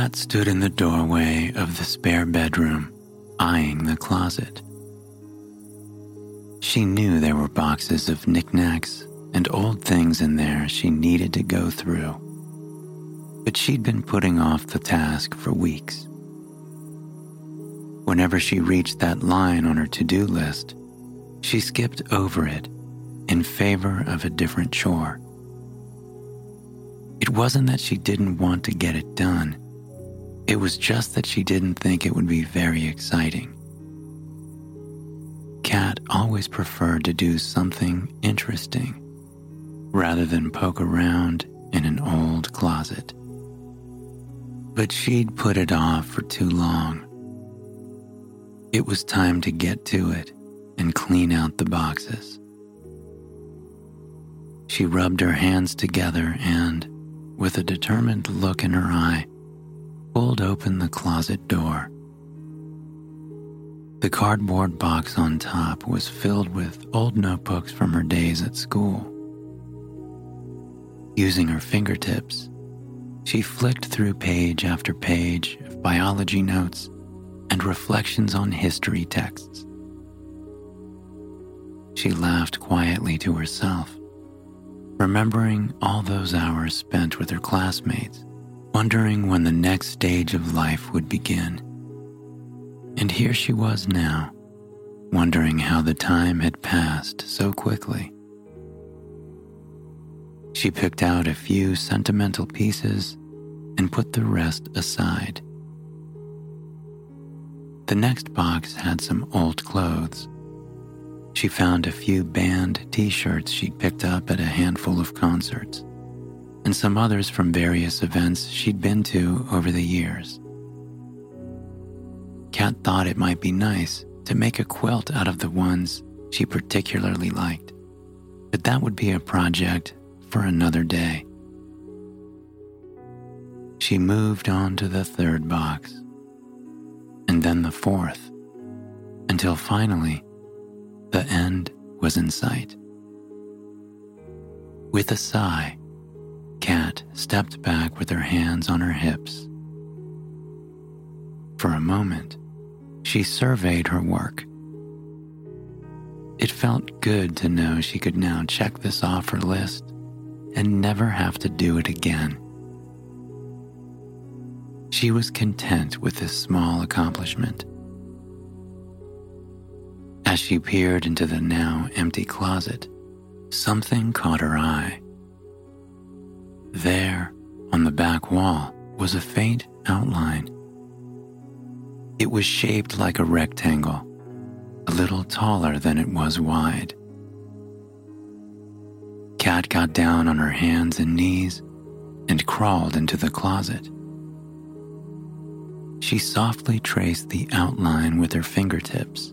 Kat stood in the doorway of the spare bedroom, eyeing the closet. She knew there were boxes of knickknacks and old things in there she needed to go through. But she'd been putting off the task for weeks. Whenever she reached that line on her to do list, she skipped over it in favor of a different chore. It wasn't that she didn't want to get it done, it was just that she didn't think it would be very exciting. Kat always preferred to do something interesting rather than poke around in an old closet. But she'd put it off for too long. It was time to get to it and clean out the boxes. She rubbed her hands together and, with a determined look in her eye, pulled open the closet door. The cardboard box on top was filled with old notebooks from her days at school. Using her fingertips, she flicked through page after page of biology notes and reflections on history texts. She laughed quietly to herself, remembering all those hours spent with her classmates, wondering when the next stage of life would begin. And here she was now, wondering how the time had passed so quickly. She picked out a few sentimental pieces and put the rest aside. The next box had some old clothes. She found a few band t shirts she'd picked up at a handful of concerts, and some others from various events she'd been to over the years. Kat thought it might be nice to make a quilt out of the ones she particularly liked, but that would be a project for another day. She moved on to the third box, and then the fourth, until finally the end was in sight. With a sigh, Kat stepped back with her hands on her hips. For a moment, she surveyed her work. It felt good to know she could now check this off her list and never have to do it again. She was content with this small accomplishment. As she peered into the now empty closet, something caught her eye. There, on the back wall, was a faint outline. It was shaped like a rectangle, a little taller than it was wide. Kat got down on her hands and knees and crawled into the closet. She softly traced the outline with her fingertips.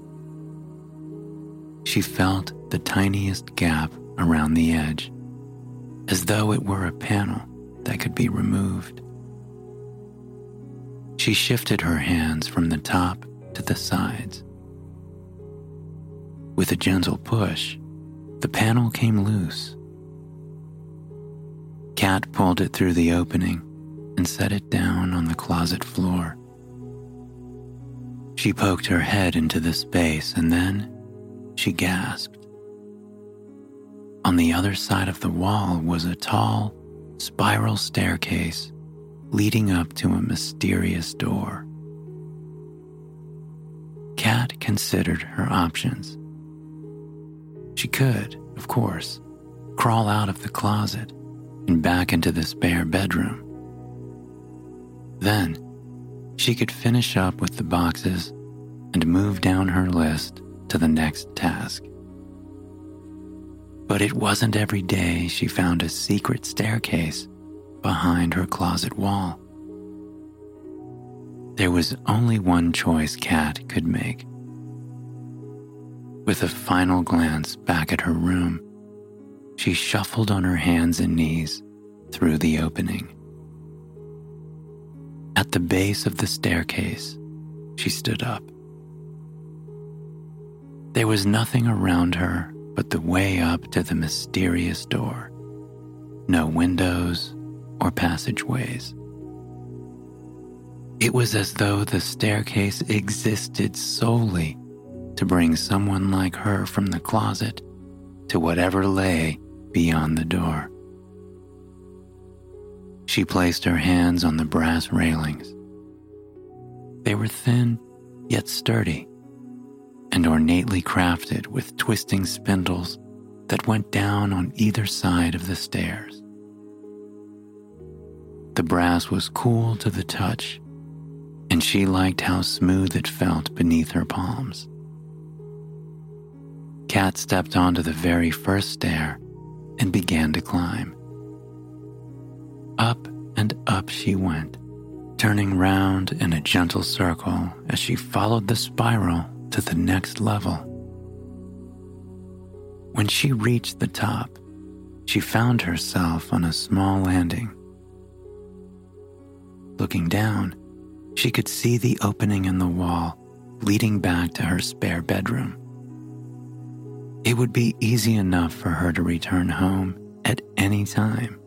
She felt the tiniest gap around the edge, as though it were a panel that could be removed. She shifted her hands from the top to the sides. With a gentle push, the panel came loose. Kat pulled it through the opening and set it down on the closet floor. She poked her head into the space and then she gasped. On the other side of the wall was a tall, spiral staircase leading up to a mysterious door. Kat considered her options. She could, of course, crawl out of the closet and back into the spare bedroom. Then she could finish up with the boxes and move down her list to the next task. But it wasn't every day she found a secret staircase behind her closet wall. There was only one choice Kat could make. With a final glance back at her room, she shuffled on her hands and knees through the opening. At the base of the staircase, she stood up. There was nothing around her but the way up to the mysterious door. No windows or passageways. It was as though the staircase existed solely to bring someone like her from the closet to whatever lay beyond the door. She placed her hands on the brass railings. They were thin yet sturdy and ornately crafted with twisting spindles that went down on either side of the stairs. The brass was cool to the touch, and she liked how smooth it felt beneath her palms. Kat stepped onto the very first stair and began to climb. Up and up she went, turning round in a gentle circle as she followed the spiral to the next level. When she reached the top, she found herself on a small landing. Looking down, she could see the opening in the wall leading back to her spare bedroom. It would be easy enough for her to return home at any time.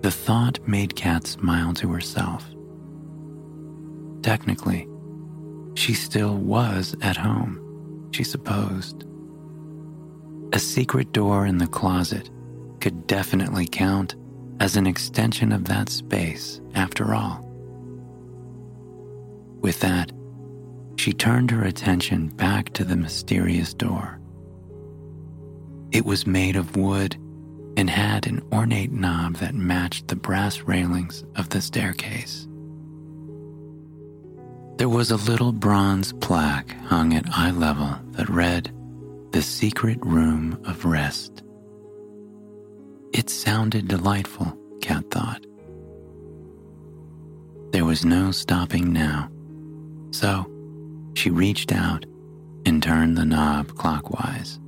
The thought made Kat smile to herself. Technically, she still was at home, she supposed. A secret door in the closet could definitely count as an extension of that space, after all. With that, she turned her attention back to the mysterious door. It was made of wood and had an ornate knob that matched the brass railings of the staircase. There was a little bronze plaque hung at eye level that read, The Secret Room of Rest. It sounded delightful, Kat thought. There was no stopping now, so she reached out and turned the knob clockwise.